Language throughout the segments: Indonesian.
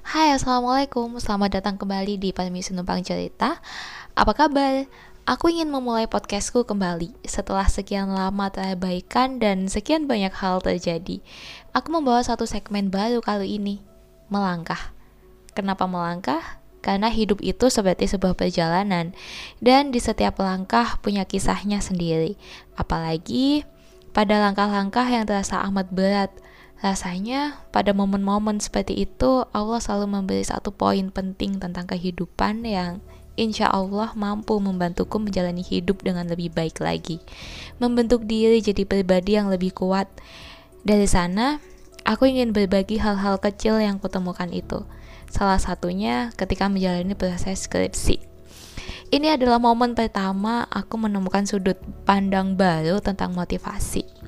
Hai assalamualaikum, selamat datang kembali di Permisi Numpang Cerita. Apa kabar? Aku ingin memulai podcastku kembali setelah sekian lama terabaikan dan sekian banyak hal terjadi. Aku membawa satu segmen baru kali ini, melangkah. Kenapa melangkah? Karena hidup itu seperti sebuah perjalanan Dan di setiap langkah punya kisahnya sendiri. Apalagi pada langkah-langkah yang terasa amat berat Rasanya pada momen-momen seperti itu Allah selalu memberi satu poin penting tentang kehidupan yang insya Allah mampu membantuku menjalani hidup dengan lebih baik lagi. Membentuk diri jadi pribadi yang lebih kuat. Dari sana, aku ingin berbagi hal-hal kecil yang kutemukan itu. Salah satunya ketika menjalani proses skripsi. Ini adalah momen pertama aku menemukan sudut pandang baru tentang motivasi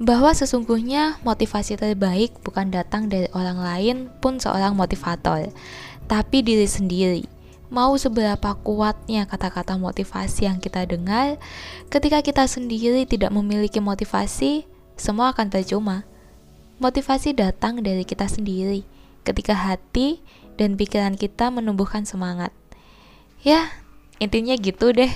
bahwa sesungguhnya motivasi terbaik bukan datang dari orang lain pun seorang motivator, tapi diri sendiri. Mau seberapa kuatnya kata-kata motivasi yang kita dengar, ketika kita sendiri tidak memiliki motivasi, semua akan percuma. Motivasi datang dari kita sendiri, ketika hati dan pikiran kita menumbuhkan semangat. Ya, intinya gitu deh.